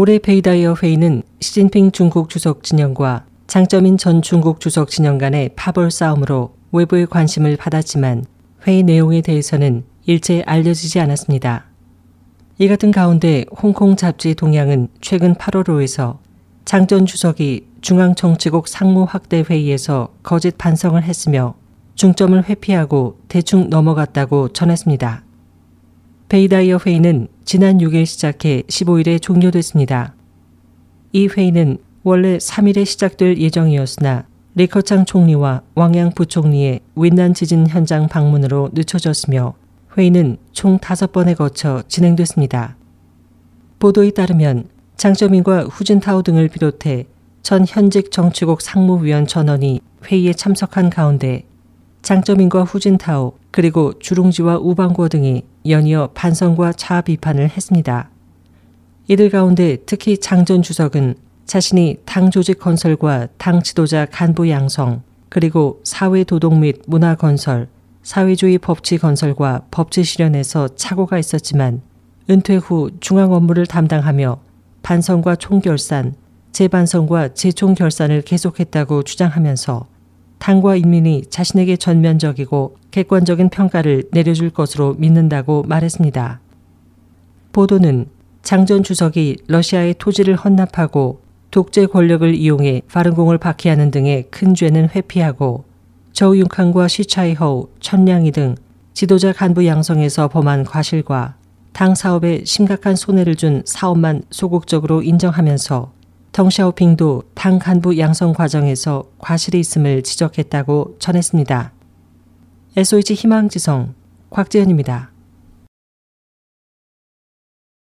올해 베이다이어 회의는 시진핑 중국 주석 진영과 장점인 전 중국 주석 진영 간의 파벌 싸움으로 외부의 관심을 받았지만 회의 내용에 대해서는 일체 알려지지 않았습니다. 이 같은 가운데 홍콩 잡지 동양은 최근 8월호에서 장 전 주석이 중앙정치국 상무 확대 회의에서 거짓 반성을 했으며 중점을 회피하고 대충 넘어갔다고 전했습니다. 베이다이어 회의는 지난 6일 시작해 15일에 종료됐습니다. 이 회의는 원래 3일에 시작될 예정이었으나 리커창 총리와 왕양 부총리의 윈난 지진 현장 방문으로 늦춰졌으며 회의는 총 5번에 거쳐 진행됐습니다. 보도에 따르면 장점인과 후진타오 등을 비롯해 전 현직 정치국 상무위원 전원이 회의에 참석한 가운데 장점인과 후진타오 그리고 주룽지와 우방고 등이 연이어 반성과 자아 비판을 했습니다. 이들 가운데 특히 장 전 주석은 자신이 당 조직 건설과 당 지도자 간부 양성 그리고 사회 도덕 및 문화 건설, 사회주의 법치 건설과 법치 실현에서 착오가 있었지만 은퇴 후 중앙 업무를 담당하며 반성과 총결산, 재반성과 재총결산을 계속했다고 주장하면서 당과 인민이 자신에게 전면적이고 객관적인 평가를 내려줄 것으로 믿는다고 말했습니다. 보도는 장 전 주석이 러시아의 토지를 헌납하고 독재 권력을 이용해 파른공을 박해하는 등의 큰 죄는 회피하고 저우융칸과 시차이허우, 천량이 등 지도자 간부 양성에서 범한 과실과 당 사업에 심각한 손해를 준 사업만 소극적으로 인정하면서 덩샤오핑도 당 간부 양성 과정에서 과실이 있음을 지적했다고 전했습니다. SOH 희망지성 곽재현입니다.